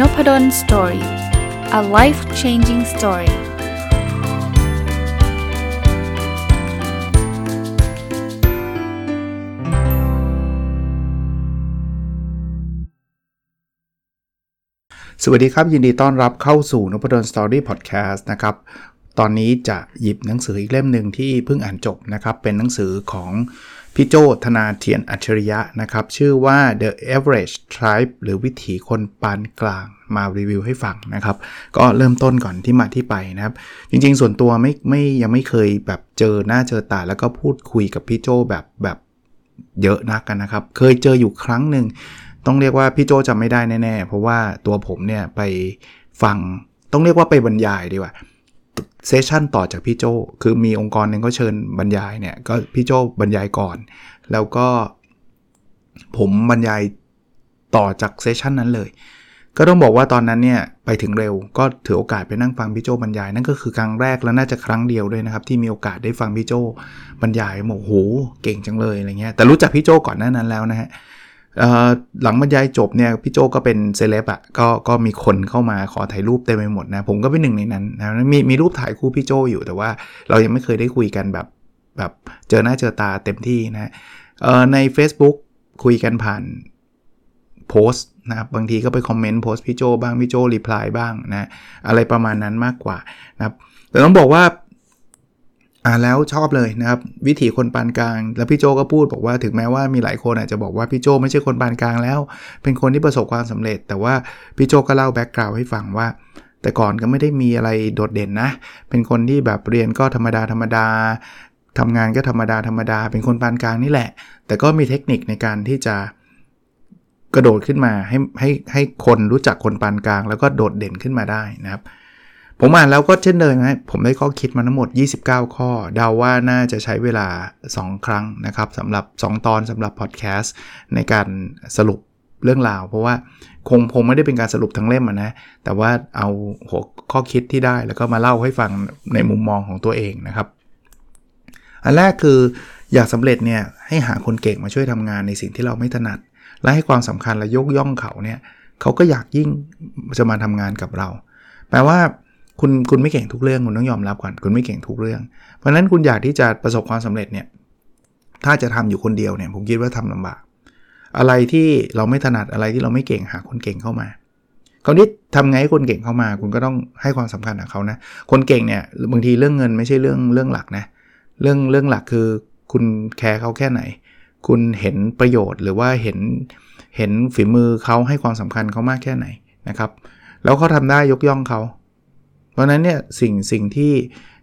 Nopadol Story a life changing story สวัสดีครับ ยินดีต้อนรับเข้าสู่นพดล Story Podcast นะครับ ตอนนี้จะหยิบหนังสืออีกเล่มหนึ่งที่เพิ่งอ่านจบนะครับ เป็นหนังสือของ พี่โจ้ ธนาเธียรอัจฉริยะนะครับ ชื่อว่า The Average Tribe หรือวิถีคนปานกลางมารีวิวให้ฟังนะครับ ก็เริ่มต้นก่อนที่มาที่ไปนะครับ จริงๆ ส่วนตัวไม่ไม่ยังไม่เคยแบบเจอหน้าเจอตาแล้วก็พูดคุยกับพี่โจแบบแบบเยอะนักกันนะครับ เคยเจออยู่ครั้งหนึ่ง ต้องเรียกว่าพี่โจจำไม่ได้แน่ๆ เพราะว่าตัวผมเนี่ยไปฟัง ต้องเรียกว่าไปบรรยายดีกว่า เซสชันต่อจากพี่โจคือมีองค์กรหนึ่งก็เชิญบรรยายเนี่ย ก็พี่โจบรรยายก่อน แล้วก็ผมบรรยายต่อจากเซสชันนั้นเลย ก็ต้องบอกว่าตอนนั้นเนี่ย ไปถึงเร็วก็ถือโอกาสไปนั่งฟังพี่โจบรรยาย นั่นก็คือครั้งแรกแล้วน่าจะครั้งเดียวด้วยนะครับ ที่มีโอกาสได้ฟังพี่โจบรรยายบอกโหเก่งจังเลยอะไรเงี้ยแต่รู้จักพี่โจก่อนหน้านั้นแล้วนะฮะ หลังบรรยายจบเนี่ยพี่โจก็เป็นเซเลบอ่ะก็ก็มีคนเข้ามาขอถ่ายรูปเต็มไปหมดนะผมก็เป็นหนึ่งในนั้นนะมีมีรูปถ่ายคู่พี่โจอยู่แต่ว่าเรายังไม่เคยได้คุยกันแบบแบบเจอหน้าเจอตาเต็มที่นะใน Facebook คุยกันผ่านโพสต์นะครับบางทีก็ไปคอมเมนต์โพสต์พี่โจบ้างพี่โจรีプライบ้างนะอะไรประมาณนั้นมากกว่านะครับแต่ต้องบอกว่า อ่านแล้วชอบเลยนะครับ วิถีคนปานกลาง แล้วพี่โจก็พูดบอกว่าถึงแม้ว่ามีหลายคนอาจจะบอกว่าพี่โจไม่ใช่คนปานกลางแล้ว เป็นคนที่ประสบความสำเร็จ แต่ว่าพี่โจก็เล่าแบ็กกราวให้ฟังว่า แต่ก่อนก็ไม่ได้มีอะไรโดดเด่นนะ เป็นคนที่แบบเรียนก็ธรรมดาธรรมดาทำงานก็ธรรมดาธรรมดา เป็นคนปานกลางนี่แหละ แต่ก็มีเทคนิคในการที่จะกระโดดขึ้นมาให้ให้ให้คนรู้จักคนปานกลาง แล้วก็โดดเด่นขึ้นมาได้นะครับ ผมอ่านแล้วก็เช่นเดิมนะผมได้ข้อคิดมาทั้งหมด 29 ข้อ เดาว่าน่าจะใช้เวลา 2 ครั้งนะครับสำหรับ 2 ตอนสำหรับพอดแคสต์ในการสรุปเรื่องราว เพราะว่าคงคงไม่ได้เป็นการสรุปทั้งเล่มนะ แต่ว่าเอาหัวข้อคิดที่ได้แล้วก็มาเล่าให้ฟังในมุมมองของตัวเองนะครับ อันแรกคืออยากสำเร็จเนี่ยให้หาคนเก่งมาช่วยทำงานในสิ่งที่เราไม่ถนัด และให้ความสำคัญและยกย่องเขาเนี่ยเขาก็อยากยิ่งจะมาทำงานกับเรา แปลว่า คุณคุณไม่เก่งทุกเรื่องคุณต้องยอมรับก่อนคุณไม่เก่งทุกเรื่อง เพราะฉะนั้นคุณอยากที่จะประสบความสำเร็จเนี่ยถ้าจะทำอยู่คนเดียวเนี่ยผมคิดว่าทำลำบาก อะไรที่เราไม่ถนัดอะไรที่เราไม่เก่งหาคนเก่งเข้ามาคราวนี้ทำไงให้คนเก่งเข้ามา คุณก็ต้องให้ความสำคัญกับเขานะคนเก่งเนี่ยบางทีเรื่องเงินไม่ใช่เรื่องเรื่องหลักนะเรื่องเรื่องหลักคือคุณแคร์เขาแค่ไหน คุณเห็นประโยชน์หรือว่าเห็นเห็นฝีมือเขาให้ความสำคัญเขามากแค่ไหนนะครับ แล้วเขาทาได้ยกย่องเขา เพราะนั้นเนี่ยสิ่งสิ่งที่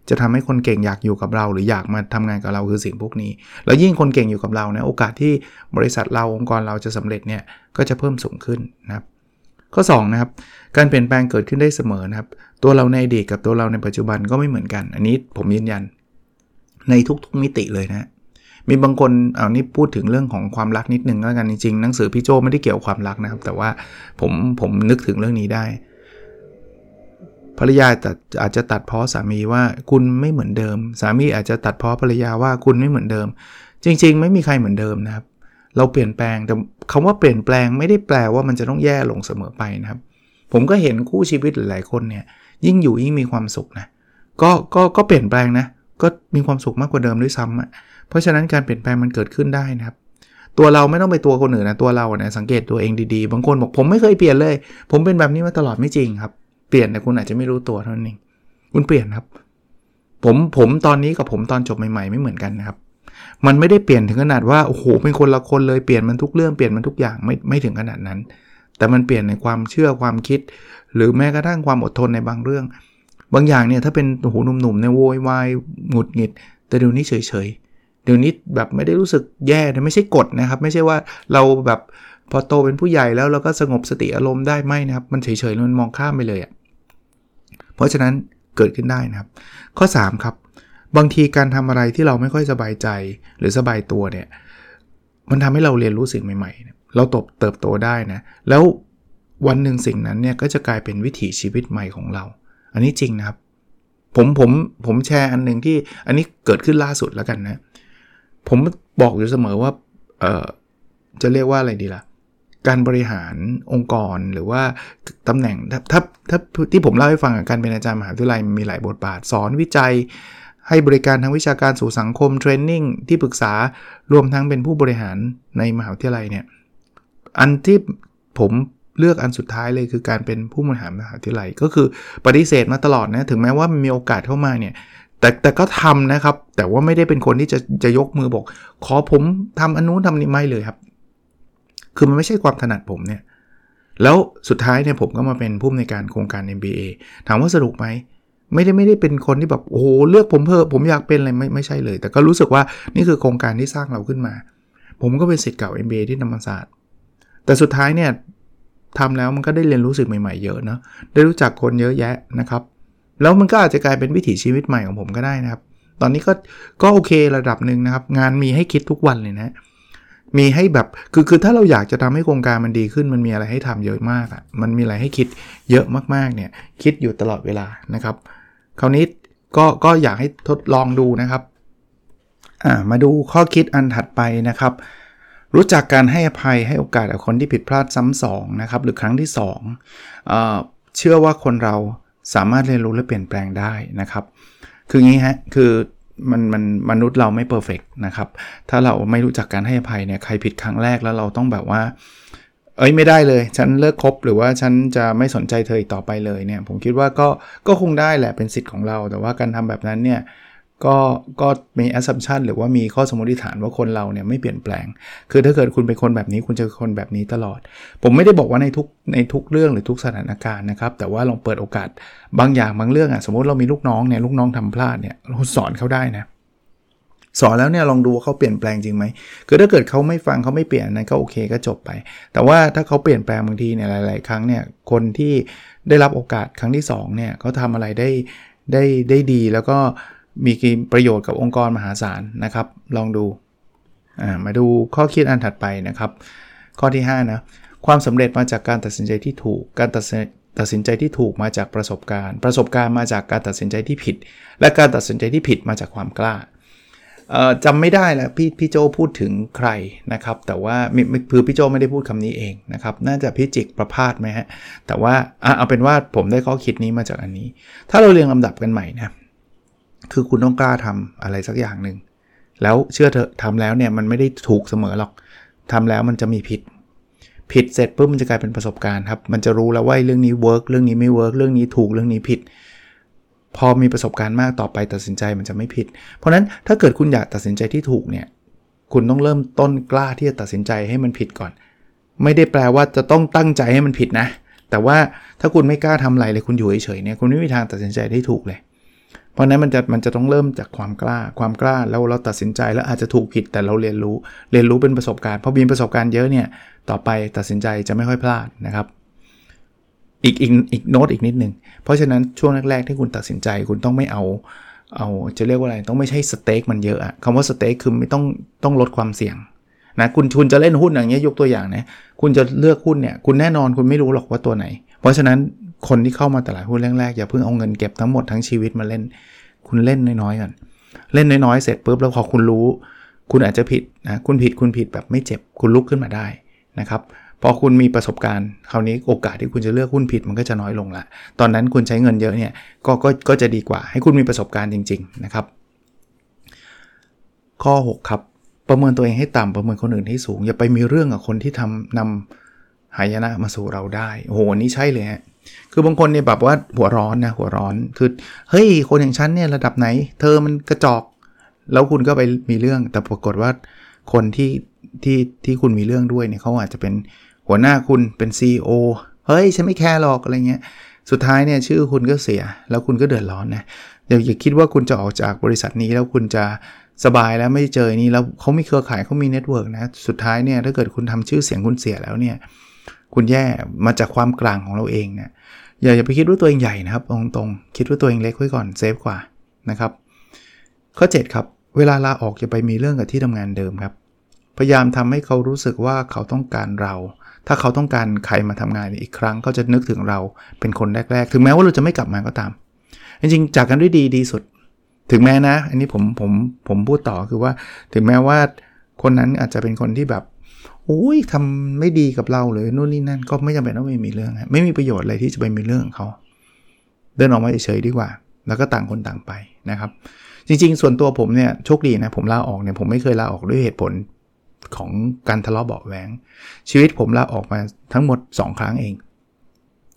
จะทำให้คนเก่งอยากอยู่กับเรา หรืออยากมาทำงานกับเราคือสิ่งพวกนี้ แล้วยิ่งคนเก่งอยู่กับเราเนี่ยโอกาสที่บริษัทเราองค์กรเราจะสำเร็จเนี่ยก็จะเพิ่มสูงขึ้นนะครับ ข้อ2นะครับการเปลี่ยนแปลงเกิดขึ้นได้เสมอนะครับ ตัวเราในอดีตกับตัวเราในปัจจุบันก็ไม่เหมือนกัน อันนี้ผมยืนยัน ในทุกๆมิติเลยนะมีบางคนเอานี่พูดถึงเรื่องของความรักนิดนึงแล้วกันจริงๆหนังสือพี่โจไม่ได้เกี่ยวความรักนะครับ แต่ว่าผมผมนึกถึงเรื่องนี้ได้ ภรรยาอาจจะตัดพ้อสามีว่าคุณไม่เหมือนเดิม สามีอาจจะตัดพ้อภรรยาว่าคุณไม่เหมือนเดิม จริง ๆ ไม่มีใครเหมือนเดิมนะครับ เราเปลี่ยนแปลงแต่คำว่าเปลี่ยนแปลงไม่ได้แปลว่ามันจะต้องแย่ลงเสมอไปนะครับ ผมก็เห็นคู่ชีวิตหลายๆคนเนี่ยยิ่งอยู่ยิ่งมีความสุขนะก็ก็ก็เปลี่ยนแปลงนะก็มีความสุขมากกว่าเดิมด้วยซ้ำอะเพราะฉะนั้นการเปลี่ยนแปลงมันเกิดขึ้นได้นะครับตัวเราไม่ต้องไปตัวคนอื่นนะตัวเราเนี่ยสังเกตตัวเองดีๆ บางคนบอกผมไม่เคยเปลี่ยนเลย ผมเป็นแบบนี้มาตลอดไม่จริงครับ เปลี่ยนแต่คุณอาจจะไม่รู้ตัวเท่านั้นเองคุณเปลี่ยนครับ ผมผมตอนนี้กับผมตอนจบใหม่ ๆ ไม่เหมือนกันนะครับ มันไม่ได้เปลี่ยนถึงขนาดว่าโอ้โหเป็นคนละคนเลยเปลี่ยนมันทุกเรื่องเปลี่ยนมันทุกอย่างไม่ไม่ถึงขนาดนั้น แต่มันเปลี่ยนในความเชื่อความคิด หรือแม้กระทั่งความอดทนในบางเรื่อง บางอย่างเนี่ยถ้าเป็นโอ้โหหนุ่มๆในโวยวายหงุดหงิด แต่เดี๋ยวนี้เฉยๆเดี๋ยวนี้แบบไม่ได้รู้สึกแย่ไม่ใช่กดนะครับ ไม่ใช่ว่าเราแบบพอโตเป็นผู้ใหญ่แล้วเราก็สงบสติอารมณ์ได้ไหมนะครับ มันเฉยๆมันมองข้ามไปเลยอะ เพราะฉะนั้นเกิดขึ้นได้นะครับ ข้อ 3 ครับ บางทีการทำอะไรที่เราไม่ค่อยสบายใจหรือสบายตัวเนี่ยมันทำให้เราเรียนรู้สิ่งใหม่ๆ เราตบเติบโตได้นะ แล้ววันหนึ่งสิ่งนั้นเนี่ยก็จะกลายเป็นวิถีชีวิตใหม่ของเรา อันนี้จริงนะครับ ผมผมผมแชร์อันหนึ่งที่อันนี้เกิดขึ้นล่าสุดแล้วกันนะ ผมบอกอยู่เสมอว่า เออจะเรียกว่าอะไรดีละ่ะ การบริหารองค์กรหรือว่าตำแหน่งถ้าถ้าถาที่ผมเล่าให้ฟังการเป็นอาจารย์มหาวิทยาลัยมีหลายบทบาท สอนวิจัย ให้บริการทางวิชาการสู่สังคมเทรนนิ่งที่ปรึกษารวมทั้งเป็นผู้บริหารในมหาวิทยาลัยเนี่ยอันที่ผมเลือกอันสุดท้ายเลยคือการเป็นผู้บริหารมหาวิทยาลัยก็คือปฏิเสธมาตลอดนะถึงแม้ว่ามีโอกาสเข้ามาเนี่ยแต่แต่ก็ทำนะครับ แต่ว่าไม่ได้เป็นคนที่จะจะยกมือบอก ขอผมทำอนุทำนี้ไม่เลยครับ คือมันไม่ใช่ความถนัดผมเนี่ย แล้วสุดท้ายเนี่ยผมก็มาเป็นผู้ในการโครงการ MBA ถามว่าสนุกไหม ไม่ได้ไม่ได้เป็นคนที่แบบโอ้โหเลือกผมเพิ่มผมอยากเป็นอะไรไม่ไม่ใช่เลย แต่ก็รู้สึกว่านี่คือโครงการที่สร้างเราขึ้นมา ผมก็เป็นสิทธิ์เก่า MBA ที่ธรรมศาสตร์ แต่สุดท้ายเนี่ยทำแล้วมันก็ได้เรียนรู้สึกใหม่ๆเยอะเนาะได้รู้จักคนเยอะแยะนะครับแล้วมันก็อาจจะกลายเป็นวิถีชีวิตใหม่ของผมก็ได้นะครับ ตอนนี้ก็ก็โอเคระดับหนึ่งนะครับ งานมีให้คิดทุกวันเลยนะ มีให้แบบคือคือถ้าเราอยากจะทำให้โครงการมันดีขึ้น มันมีอะไรให้ทำเยอะมากอะ่ะมันมีอะไรให้คิดเยอะมากๆเนี่ยคิดอยู่ตลอดเวลานะครับ คราวนี้ก็ก็อยากให้ทดลองดูนะครับอ่ามาดูข้อคิดอันถัดไปนะครับ รู้จักการให้อภัยให้โอกาสกับคนที่ผิดพลาดซ้ำสองนะครับหรือครั้งที่2เอ่อเชื่อว่าคนเราสามารถเรียนรู้และเปลี่ยนแปลงได้นะครับ คืองี้ฮะคือ มันมันมนุษย์เราไม่เพอร์เฟกนะครับ ถ้าเราไม่รู้จักการให้อภัยเนี่ยใครผิดครั้งแรกแล้วเราต้องแบบว่า เอ้ยไม่ได้เลย ฉันเลิกคบหรือว่าฉันจะไม่สนใจเธออีกต่อไปเลยเนี่ย ผมคิดว่าก็ก็คงได้แหละเป็นสิทธิ์ของเรา แต่ว่าการทำแบบนั้นเนี่ย ก็ก็มี assumption หรือว่ามีข้อสมมติฐานว่าคนเราเนี่ยไม่เปลี่ยนแปลง คือถ้าเกิดคุณเป็นคนแบบนี้คุณจะคนแบบนี้ตลอด ผมไม่ได้บอกว่าในทุกในทุกเรื่องหรือทุกสถานการณ์นะครับ แต่ว่าลองเปิดโอกาสบางอย่างบางเรื่องอะสมมติเรามีลูกน้องเนี่ยลูกน้องทำพลาดเนี่ยเราสอนเขาได้นะสอนแล้วเนี่ยลองดูว่าเขาเปลี่ยนแปลงจริงไหม คือถ้าเกิดเขาไม่ฟังเขาไม่เปลี่ยนนั้นก็โอเคก็จบไป แต่ว่าถ้าเขาเปลี่ยนแปลงบางทีเนี่ยหลาย ๆ ครั้งเนี่ยคนที่ได้รับโอกาสครั้งที่2เนี่ยเขาทำอะไรได้ได้ได้ดีแล้วก็ มีประโยชน์กับองค์กรมหาศาลนะครับ ลองดูมาดูข้อคิดอันถัดไปนะครับ ข้อที่5นะความสำเร็จมาจากการตัดสินใจที่ถูก การตัดตัดสินใจที่ถูกมาจากประสบการณ์ ประสบการณ์มาจากการตัดสินใจที่ผิด และการตัดสินใจที่ผิดมาจากความกล้าจำไม่ได้แล้วพี่พี่โจพูดถึงใครนะครับ แต่ว่าคือพี่โจไม่ได้พูดคำนี้เองนะครับ น่าจะพิจิกประพาสไหมฮะแต่ว่าเอาเป็นว่าผมได้ข้อคิดนี้มาจากอันนี้ ถ้าเราเรียงลำดับกันใหม่นะ คือคุณต้องกล้าทำอะไรสักอย่างหนึ่ง แล้วเชื่อเถอะทำแล้วเนี่ยมันไม่ได้ถูกเสมอหรอกทำแล้วมันจะมีผิด ผิดเสร็จปุ๊บมันจะกลายเป็นประสบการณ์ครับ มันจะรู้แล้วว่าเรื่องนี้ work เรื่องนี้ไม่ work เรื่องนี้ถูกเรื่องนี้ผิด พอมีประสบการณ์มากต่อไปตัดสินใจมันจะไม่ผิด เพราะนั้นถ้าเกิดคุณอยากตัดสินใจที่ถูกเนี่ยคุณต้องเริ่มต้นกล้าที่จะตัดสินใจให้มันผิดก่อน ไม่ได้แปลว่าจะต้องตั้งใจให้มันผิดนะ แต่ว่าถ้าคุณไม่กล้าทำอะไรเลยคุณอยู่เฉยๆเนี่ยคุณไม่มีทางตัดสินใจได้ถูกเลย เพราะนั้นมันจะมันจะต้องเริ่มจากความกล้า ความกล้าแล้วเราตัดสินใจแล้วอาจจะถูกผิดแต่เราเรียนรู้ เรียนรู้เป็นประสบการณ์พอมีประสบการณ์เยอะเนี่ยต่อไปตัดสินใจจะไม่ค่อยพลาดนะครับ อีกอีกอีกโน้ตอีกนิดหนึ่งเพราะฉะนั้นช่วงแรกๆที่คุณตัดสินใจคุณต้องไม่เอาเอาจะเรียกว่าอะไรต้องไม่ใช่สเต็กมันเยอะอะคำว่าสเต็กคือไม่ต้องต้องลดความเสี่ยงนะคุณคุณจะเล่นหุ้นอย่างเงี้ยยกตัวอย่างนะคุณจะเลือกหุ้นเนี่ยคุณแน่นอนคุณไม่รู้หรอกว่าตัวไหน เพราะฉะนั้น คนที่เข้ามาตลาดหุ้นแรกๆอย่าเพิ่งเอาเงินเก็บทั้งหมดทั้งชีวิตมาเล่น คุณเล่นน้อยๆก่อนเล่นน้อยๆเสร็จปุ๊บแล้วพอคุณรู้ คุณอาจจะผิดนะคุณผิดคุณผิดแบบไม่เจ็บคุณลุกขึ้นมาได้นะครับพอคุณมีประสบการณ์คราวนี้โอกาสที่คุณจะเลือกหุ้นผิดมันก็จะน้อยลงละตอนนั้นคุณใช้เงินเยอะเนี่ยก็ก็ก็จะดีกว่าให้คุณมีประสบการณ์จริง ๆนะครับ ข้อ 6 ครับ ประเมินตัวเองให้ต่ำประเมินคนอื่นให้สูง อย่าไปมีเรื่องกับคนที่ทำนำหายนะมาสู่เราได้โอ้โหนี่ใช่เลยฮะ คือบางคนเนี่ยแบบว่าหัวร้อนนะหัวร้อนคือเฮ้ยคนอย่างฉันเนี่ยระดับไหน เธอมันกระจอก แล้วคุณก็ไปมีเรื่อง แต่ปรากฏว่าคนที่ที่ที่คุณมีเรื่องด้วยเนี่ยเขาอาจจะเป็นหัวหน้าคุณเป็น CEO เฮ้ยฉันไม่แคร์หรอกอะไรเงี้ยสุดท้ายเนี่ยชื่อคุณก็เสีย แล้วคุณก็เดือดร้อนนะอย่าอย่าคิดว่าคุณจะออกจากบริษัทนี้แล้วคุณจะสบายแล้วไม่เจอนี่แล้วเขามีเครือข่ายเขามี network นะสุดท้ายเนี่ยถ้าเกิดคุณทำชื่อเสียงคุณเสียแล้วเนี่ยคุณแย่มาจากความกร่างของเราเองเนี่ย อย่าอย่าไปคิดว่าตัวเองใหญ่นะครับตรงๆคิดว่าตัวเองเล็กไว้ก่อน safe กว่านะครับข้อ 7 ครับ เวลาลาออกอย่าไปมีเรื่องกับที่ทำงานเดิมครับ พยายามทำให้เขารู้สึกว่าเขาต้องการเรา ถ้าเขาต้องการใครมาทำงานอีกครั้งเขาจะนึกถึงเราเป็นคนแรก ๆ ถึงแม้ว่าเราจะไม่กลับมาก็ตาม จริงๆ จากกันด้วยดีดีสุด ถึงแม้นะ อันนี้ผมผมผมพูดต่อคือว่า ถึงแม้ว่าคนนั้นอาจจะเป็นคนที่แบบ อ้ยทำไม่ดีกับเราเลยนู่นนี่นั่นก็ไม่จำเป็นต้องไม่มีเรื่องไม่มีประโยชน์อะไรที่จะไปมีเรื่องเขา เดินออกมาเฉยๆดีกว่า แล้วก็ต่างคนต่างไปนะครับ จริง ๆ ส่วนตัวผมเนี่ยโชคดีนะผมลาออกเนี่ยผมไม่เคยลาออกด้วยเหตุผลของการทะเลาะเบาแหวงชีวิตผมลาออกมาทั้งหมด 2 ครั้งเอง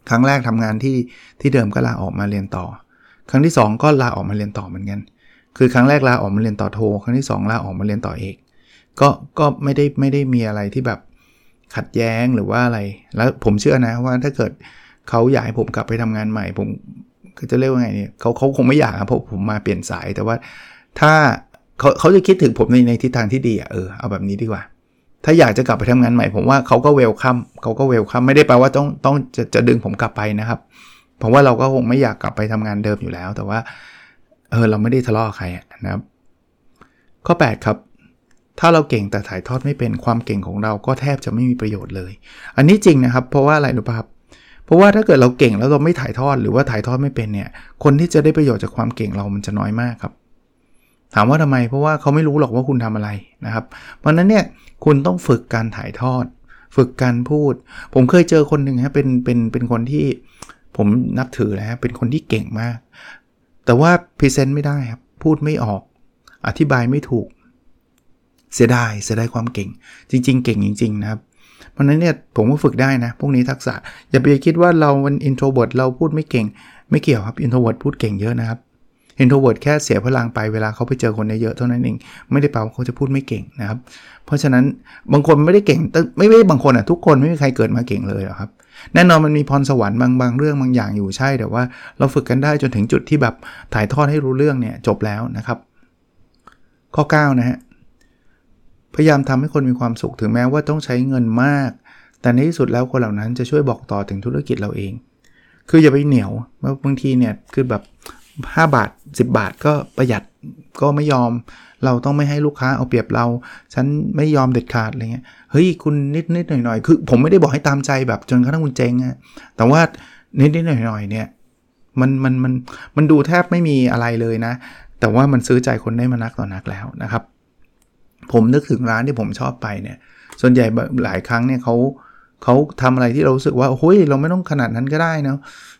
ครั้งแรกทำงานที่ที่เดิมก็ลาออกมาเรียนต่อ ครั้งที่ 2 ก็ลาออกมาเรียนต่อเหมือนกันคือครั้งแรกลาออกมาเรียนต่อโท ครั้งที่ 2 ลาออกมาเรียนต่อเอก ก็ก็ไม่ได้ไม่ได้มีอะไรที่แบบขัดแย้งหรือว่าอะไร แล้วผมเชื่อนะว่าถ้าเกิดเขาอยากให้ผมกลับไปทำงานใหม่ ผมคือจะเรียกว่าไงเนี่ยเขาเขาคงไม่อยากเพราะผมมาเปลี่ยนสายแต่ว่าถ้าเขาเขาจะคิดถึงผมในในทิศทางที่ดีอะเออเอาแบบนี้ดีกว่า ถ้าอยากจะกลับไปทำงานใหม่ ผมว่าเขาก็เวลคัมเขาก็เวลคัมไม่ได้แปลว่าต้องต้องจะจะดึงผมกลับไปนะครับผมว่าเราก็คงไม่อยากกลับไปทำงานเดิมอยู่แล้ว แต่ว่าเออเราไม่ได้ทะเลาะใครนะครับข้อ 8 ครับ ถ้าเราเก่งแต่ถ่ายทอดไม่เป็นความเก่งของเราก็แทบจะไม่มีประโยชน์เลย อันนี้จริงนะครับ เพราะว่าอะไรรู้ป่ะครับเพราะว่าถ้าเกิดเราเก่งแล้วเราไม่ถ่ายทอดหรือว่าถ่ายทอดไม่เป็นเนี่ย คนที่จะได้ประโยชน์จากความเก่งเรามันจะน้อยมากครับ ถามว่าทำไม เพราะว่าเขาไม่รู้หรอกว่าคุณทำอะไรนะครับ เพราะนั้นเนี่ยคุณต้องฝึกการถ่ายทอด ฝึกการพูด ผมเคยเจอคนหนึ่งฮะเป็นเป็นเป็นคนที่ผมนับถือนะฮะเป็นคนที่เก่งมาก แต่ว่าพรีเซนต์ไม่ได้ครับพูดไม่ออก อธิบายไม่ถูก เสียดายเสียดายความเก่ง จริง ๆ เก่งจริง ๆ นะครับ เพราะนั้นเนี่ยผมก็ฝึกได้นะ พวกนี้ทักษะ อย่าไปคิดว่าเราเป็น introvert เราพูดไม่เก่ง ไม่เกี่ยวครับ introvert พูดเก่งเยอะนะครับ introvert แค่เสียพลังไปเวลาเขาไปเจอคนเยอะเท่านั้นเองไม่ได้แปลว่าเขาจะพูดไม่เก่งนะครับ เพราะฉะนั้นบางคนไม่ได้เก่งไม่ไม่บางคนอะทุกคนไม่มีใครเกิดมาเก่งเลยหรอครับแน่นอนมันมีพรสวรรค์บางบางเรื่องบางอย่างอยู่ใช่แต่ว่า เราฝึกกันได้จนถึงจุดที่แบบถ่ายทอดให้รู้เรื่องเนี่ยจบแล้วนะครับ ข้อ9นะฮะ พยายามทำให้คนมีความสุขถึงแม้ว่าต้องใช้เงินมาก แต่ในที่สุดแล้วคนเหล่านั้นจะช่วยบอกต่อถึงธุรกิจเราเอง คืออย่าไปเหนียวบางทีเนี่ยคือแบบ 5 บาท 10 บาทก็ประหยัดก็ไม่ยอม เราต้องไม่ให้ลูกค้าเอาเปรียบเรา ฉันไม่ยอมเด็ดขาดอะไรเงี้ยเฮ้ยคุณนิดนิดหน่อยหน่อยคือผมไม่ได้บอกให้ตามใจแบบจนกระทั่งคุณเจ๊งอะแต่ว่านิดนิดหน่อยหน่อยเนี่ยมันมันมันมันดูแทบไม่มีอะไรเลยนะ แต่ว่ามันซื้อใจคนได้มานักต่อนักแล้วนะครับ ผมนึกถึงร้านที่ผมชอบไปเนี่ย ส่วนใหญ่หลายครั้งเนี่ยเขาเขาทำอะไรที่เรารู้สึกว่าโอ้ยเราไม่ต้องขนาดนั้นก็ได้นะ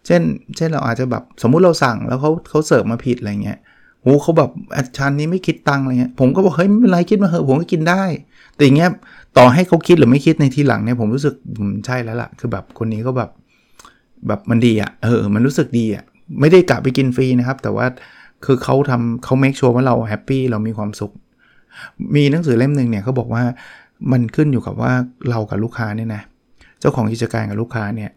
เช่น เช่นเราอาจจะแบบสมมุติเราสั่งแล้วเขาเขาเสิร์ฟมาผิดอะไรเงี้ยโอ้เขาแบบอาจารย์นี้ไม่คิดตังค์อะไรเงี้ยผมก็บอกเฮ้ยไม่เป็นไรคิดมาเหอะผมก็กินได้ แต่อย่างเงี้ยต่อให้เขาคิดหรือไม่คิดในทีหลังเนี่ยผมรู้สึกใช่แล้วล่ะ คือแบบคนนี้ก็แบบแบบมันดีอะ่ะเออมันรู้สึกดีอะ่ะไม่ได้กะไปกินฟรีนะครับ แต่ว่าคือเขาทำเขา make sure ว่าเรา happy เรามีความสุข มีหนังสือเล่มหนึ่งเนี่ยเขาบอกว่ามันขึ้นอยู่กับว่าเรากับลูกค้าเนี่ยนะเจ้าของกิจการกับลูกค้าเนี่ย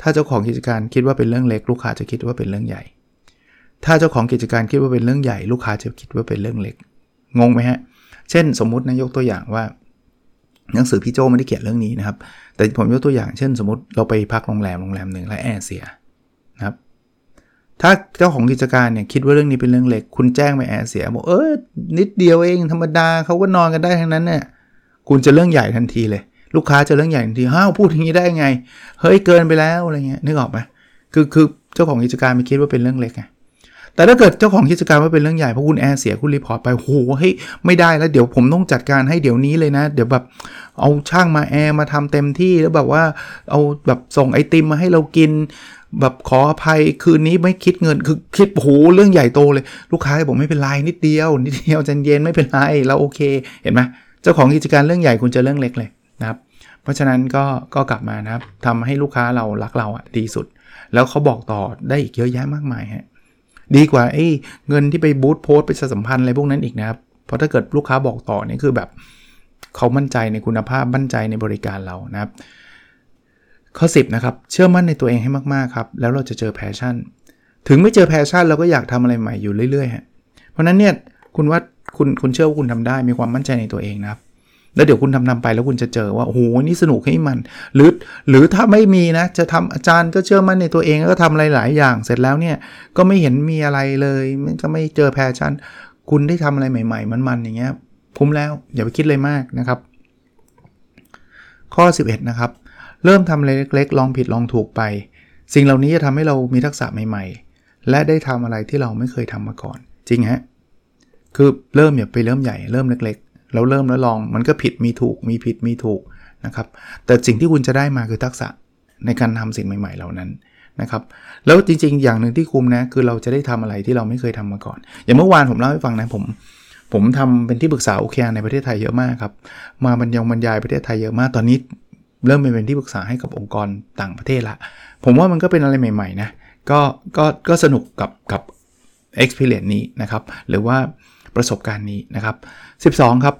ถ้าเจ้าของกิจการคิดว่าเป็นเรื่องเล็กลูกค้าจะคิดว่าเป็นเรื่องใหญ่ ถ้าเจ้าของกิจการคิดว่าเป็นเรื่องใหญ่ลูกค้าจะคิดว่าเป็นเรื่องเล็ก งงไหมฮะ เช่น สมมตินะยกตัวอย่างว่า หนังสือพี่โจไม่ได้เขียนเรื่องนี้นะครับ แต่ผมยกตัวอย่างเช่น สมมติเราไปพักโรงแรมโรงแรมหนึ่งและแอร์เสีย ถ้าเจ้าของกิจการเนี่ยคิดว่าเรื่องนี้เป็นเรื่องเล็ก คุณแจ้งไปแอร์เสียบอกเออนิดเดียวเองธรรมดาเขาก็นอนกันได้ทั้งนั้นเนี่ยคุณจะเรื่องใหญ่ทันทีเลย ลูกค้าจะเรื่องใหญ่ทันทีอ้าวพูดอย่างนี้ได้ไง เฮ้ยเกินไปแล้วอะไรเงี้ยนึกออกไหมคือคือเจ้าของกิจการไม่คิดว่าเป็นเรื่องเล็กไง แต่ถ้าเกิดเจ้าของกิจการว่าเป็นเรื่องใหญ่เพราะคุณแอร์เสียคุณ report ไปโหเฮ้ยไม่ได้แล้วเดี๋ยวผมต้องจัดการให้เดี๋ยวนี้เลยนะ เดี๋ยวแบบเอาช่างมาแอร์มาทำเต็มที่แล้วแบบว่าเอาแบบส่งไอติมมาให้เรากิน แบบขออภัยคืนนี้ไม่คิดเงินคือคิดโหเรื่องใหญ่โตเลย ลูกค้าบอกไม่เป็นไรนิดเดียว นิดเดียวใจเย็นไม่เป็นไรเราโอเค เห็นไหมเจ้าของกิจการเรื่องใหญ่คุณจะเรื่องเล็กเลยนะครับเพราะฉะนั้นก็ก็กลับมานะครับทำให้ลูกค้าเรารักเราอะดีสุด แล้วเขาบอกต่อได้อีกเยอะแยะมากมายฮะ ดีกว่าไอ้เงินที่ไปบูตโพสไปสัมพันธ์อะไรพวกนั้นอีกนะครับ เพราะถ้าเกิดลูกค้าบอกต่อนี่คือแบบเขามั่นใจในคุณภาพมั่นใจในบริการเรานะครับ ข้อ 10 นะครับ เชื่อมั่นในตัวเองให้มากๆครับ แล้วเราจะเจอ passion ถึงไม่เจอ passion เราก็อยากทำอะไรใหม่อยู่เรื่อยๆฮะเพราะนั้นเนี่ยคุณว่าคุณคุณเชื่อว่าคุณทำได้มีความมั่นใจในตัวเองนะครับ แล้วเดี๋ยวคุณทำนำไปแล้วคุณจะเจอว่าโอ้โหนี่สนุกให้มัน หรือหรือถ้าไม่มีนะจะทำอาจารย์ก็เชื่อมั่นในตัวเองแล้วก็ทำอะไรหลายอย่าง เสร็จแล้วเนี่ยก็ไม่เห็นมีอะไรเลยก็ไม่เจอ passionคุณได้ทำอะไรใหม่ ๆ มันๆอย่างเงี้ยคุ้มแล้วอย่าไปคิดเลยมากนะครับ ข้อ 11 นะครับ เริ่มทำอะไรเล็กๆลองผิดลองถูกไป สิ่งเหล่านี้จะทำให้เรามีทักษะใหม่ ๆ และได้ทำอะไรที่เราไม่เคยทำมาก่อน จริงฮะคือเริ่มอย่าไปเริ่มใหญ่เริ่มเล็กๆ เราเริ่มแล้วลองมันก็ผิดมีถูกมีผิดมีถูกนะครับ แต่สิ่งที่คุณจะได้มาคือทักษะในการทำสิ่งใหม่ ๆ เหล่านั้นนะครับ แล้วจริงๆ อย่างหนึ่งที่คุ้มนะคือเราจะได้ทำอะไรที่เราไม่เคยทำมาก่อน อย่างเมื่อวานผมเล่าให้ฟังนะผมผมทำเป็นที่ปรึกษาโอเคในประเทศไทยเยอะมากครับ มาบรรยงบรรยายประเทศไทยเยอะมากตอนนี้ เริ่มเป็นที่ปรึกษาให้กับองค์กรต่างประเทศละ ผมว่ามันก็เป็นอะไรใหม่ๆนะก็ก็ก็สนุกกับกับ experience นี้นะครับ หรือว่า ประสบการณ์นี้นะครับ 12 ครับ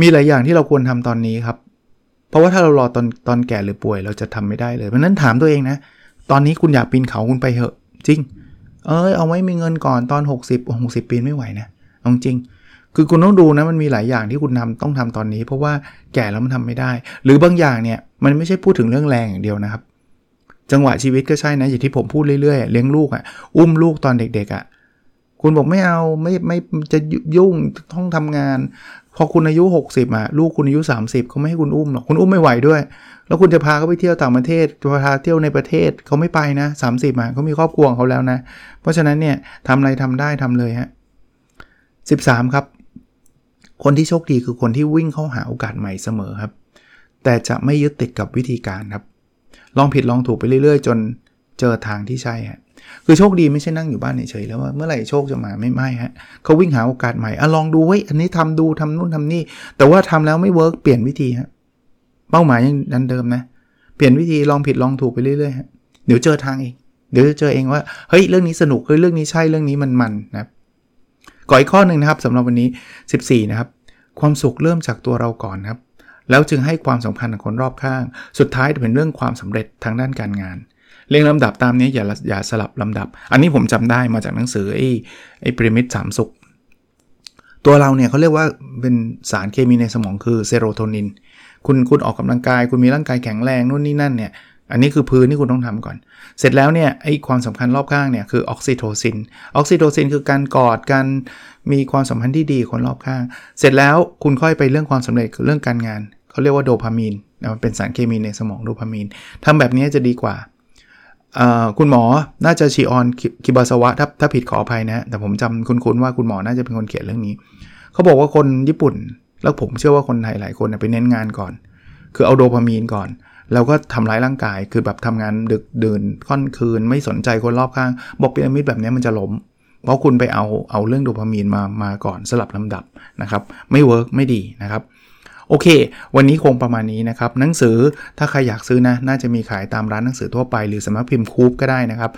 มีหลายอย่างที่เราควรทำตอนนี้ครับ เพราะว่าถ้าเรารอตอนตอนแก่หรือป่วยเราจะทำไม่ได้เลยเพราะนั้นถามตัวเองนะ ตอนนี้คุณอยากปีนเขาคุณไปเหอะ จริง เอ้ยเอาไว้มีเงินก่อนตอน 60 60 ปีนไม่ไหวนะเอาจริง คือคุณต้องดูนะมันมีหลายอย่างที่คุณทำต้องทำตอนนี้ เพราะว่าแก่แล้วมันทำไม่ได้ หรือบางอย่างเนี่ยมันไม่ใช่พูดถึงเรื่องแรงอย่างเดียวนะครับจังหวะชีวิตก็ใช่นะอย่างที่ผมพูดเรื่อยๆเลี้ยงลูกอะ่ะอุ้มลูกตอนเด็กๆอะ่ะ คุณบอกไม่เอาไม่ไม่จะยุ่งต้องทำงาน พอคุณอายุ 60อะลูกคุณอายุ 30เขาไม่ให้คุณอุ้มหรอกคุณอุ้มไม่ไหวด้วย แล้วคุณจะพาเขาไปเที่ยวต่างประเทศจะพาเที่ยวในประเทศเขาไม่ไปนะ30อะเขามีครอบครัวของเขาแล้วนะ เพราะฉะนั้นเนี่ยทำอะไรทำได้ทำเลยฮะ13ครับ คนที่โชคดีคือคนที่วิ่งเข้าหาโอกาสใหม่เสมอครับ แต่จะไม่ยึดติดกับวิธีการครับ ลองผิดลองถูกไปเรื่อย ๆ จนเจอทางที่ใช่ฮะ คือโชคดีไม่ใช่นั่งอยู่บ้านเฉยๆแล้วว่าเมื่อไหร่โชคจะมาไม่ไม่ฮะเขาวิ่งหาโอกาสใหม่อะลองดูเว้ยอันนี้ทำดูทำนู่นทำนี่ แต่ว่าทำแล้วไม่ work เปลี่ยนวิธีฮะเป้าหมายยังดังเดิมนะ เปลี่ยนวิธีลองผิดลองถูกไปเรื่อยๆฮะเดี๋ยวเจอทางเองเดี๋ยวจะเจอเองว่าเฮ้ยเรื่องนี้สนุกเฮ้ยเรื่องนี้ใช่เรื่องนี้มันมันนะก่ออีกข้อหนึ่งนะครับสำหรับวันนี้ 14 นะครับ ความสุขเริ่มจากตัวเราก่อนครับ แล้วจึงให้ความสำคัญกับคนรอบข้าง สุดท้ายจะเป็นเรื่องความสำเร็จทางด้านการงาน เรียงลำดับตามนี้อย่าอย่าสลับลำดับ อันนี้ผมจำได้มาจากหนังสือไอ้ไอ้พีระมิดสามสุข ตัวเราเนี่ยเขาเรียกว่าเป็นสารเคมีในสมองคือเซโรโทนิน คุณคุณออกกำลังกาย คุณมีร่างกายแข็งแรงนู่นนี่นั่นเนี่ยอันนี้คือพื้นที่คุณต้องทำก่อน เสร็จแล้วเนี่ยไอ้ความสำคัญรอบข้างเนี่ยคือออกซิโทซิน ออกซิโทซินคือการกอดการมีความสัมพันธ์ที่ดีคนรอบข้าง เสร็จแล้วคุณค่อยไปเรื่องความสำเร็จเรื่องการงาน เขาเรียกว่าโดพามีนมันเป็นสารเคมีในสมองโดพามีนทำแบบนี้จะดีกว่า คุณหมอน่าจะชีออนคิบาสวะถ้าถ้าผิดขออภัยนะ แต่ผมจำคุ้นๆว่าคุณหมอน่าจะเป็นคนเขียนเรื่องนี้ เขาบอกว่าคนญี่ปุ่น แล้วผมเชื่อว่าคนไทยหลายคนไปเน้นงานก่อน คือเอาโดพามีนก่อน แล้วก็ทำร้ายร่างกาย คือแบบทำงานดึกดื่นค่อนคืน ไม่สนใจคนรอบข้าง บอกพีระมิดแบบนี้มันจะล้ม เพราะคุณไปเอาเอาเรื่องโดพามีนมามาก่อนสลับลำดับนะครับ ไม่เวิร์กไม่ดีนะครับ โอเค วันนี้คงประมาณนี้นะครับ หนังสือถ้าใครอยากซื้อนะ น่าจะมีขายตามร้านหนังสือทั่วไป หรือสำนักพิมพ์คูปก็ได้นะครับ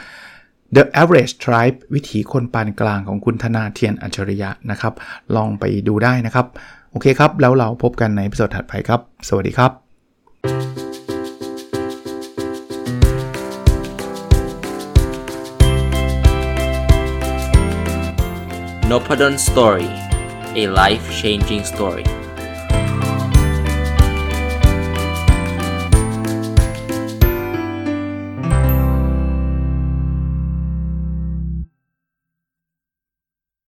The Average Tribe วิถีคนปานกลางของคุณธนาเทียนอัจฉริยะนะครับ ลองไปดูได้นะครับ โอเคครับ แล้วเราพบกันในพิสดถัดไปครับ สวัสดีครับ n o p a d o n Story a life changing story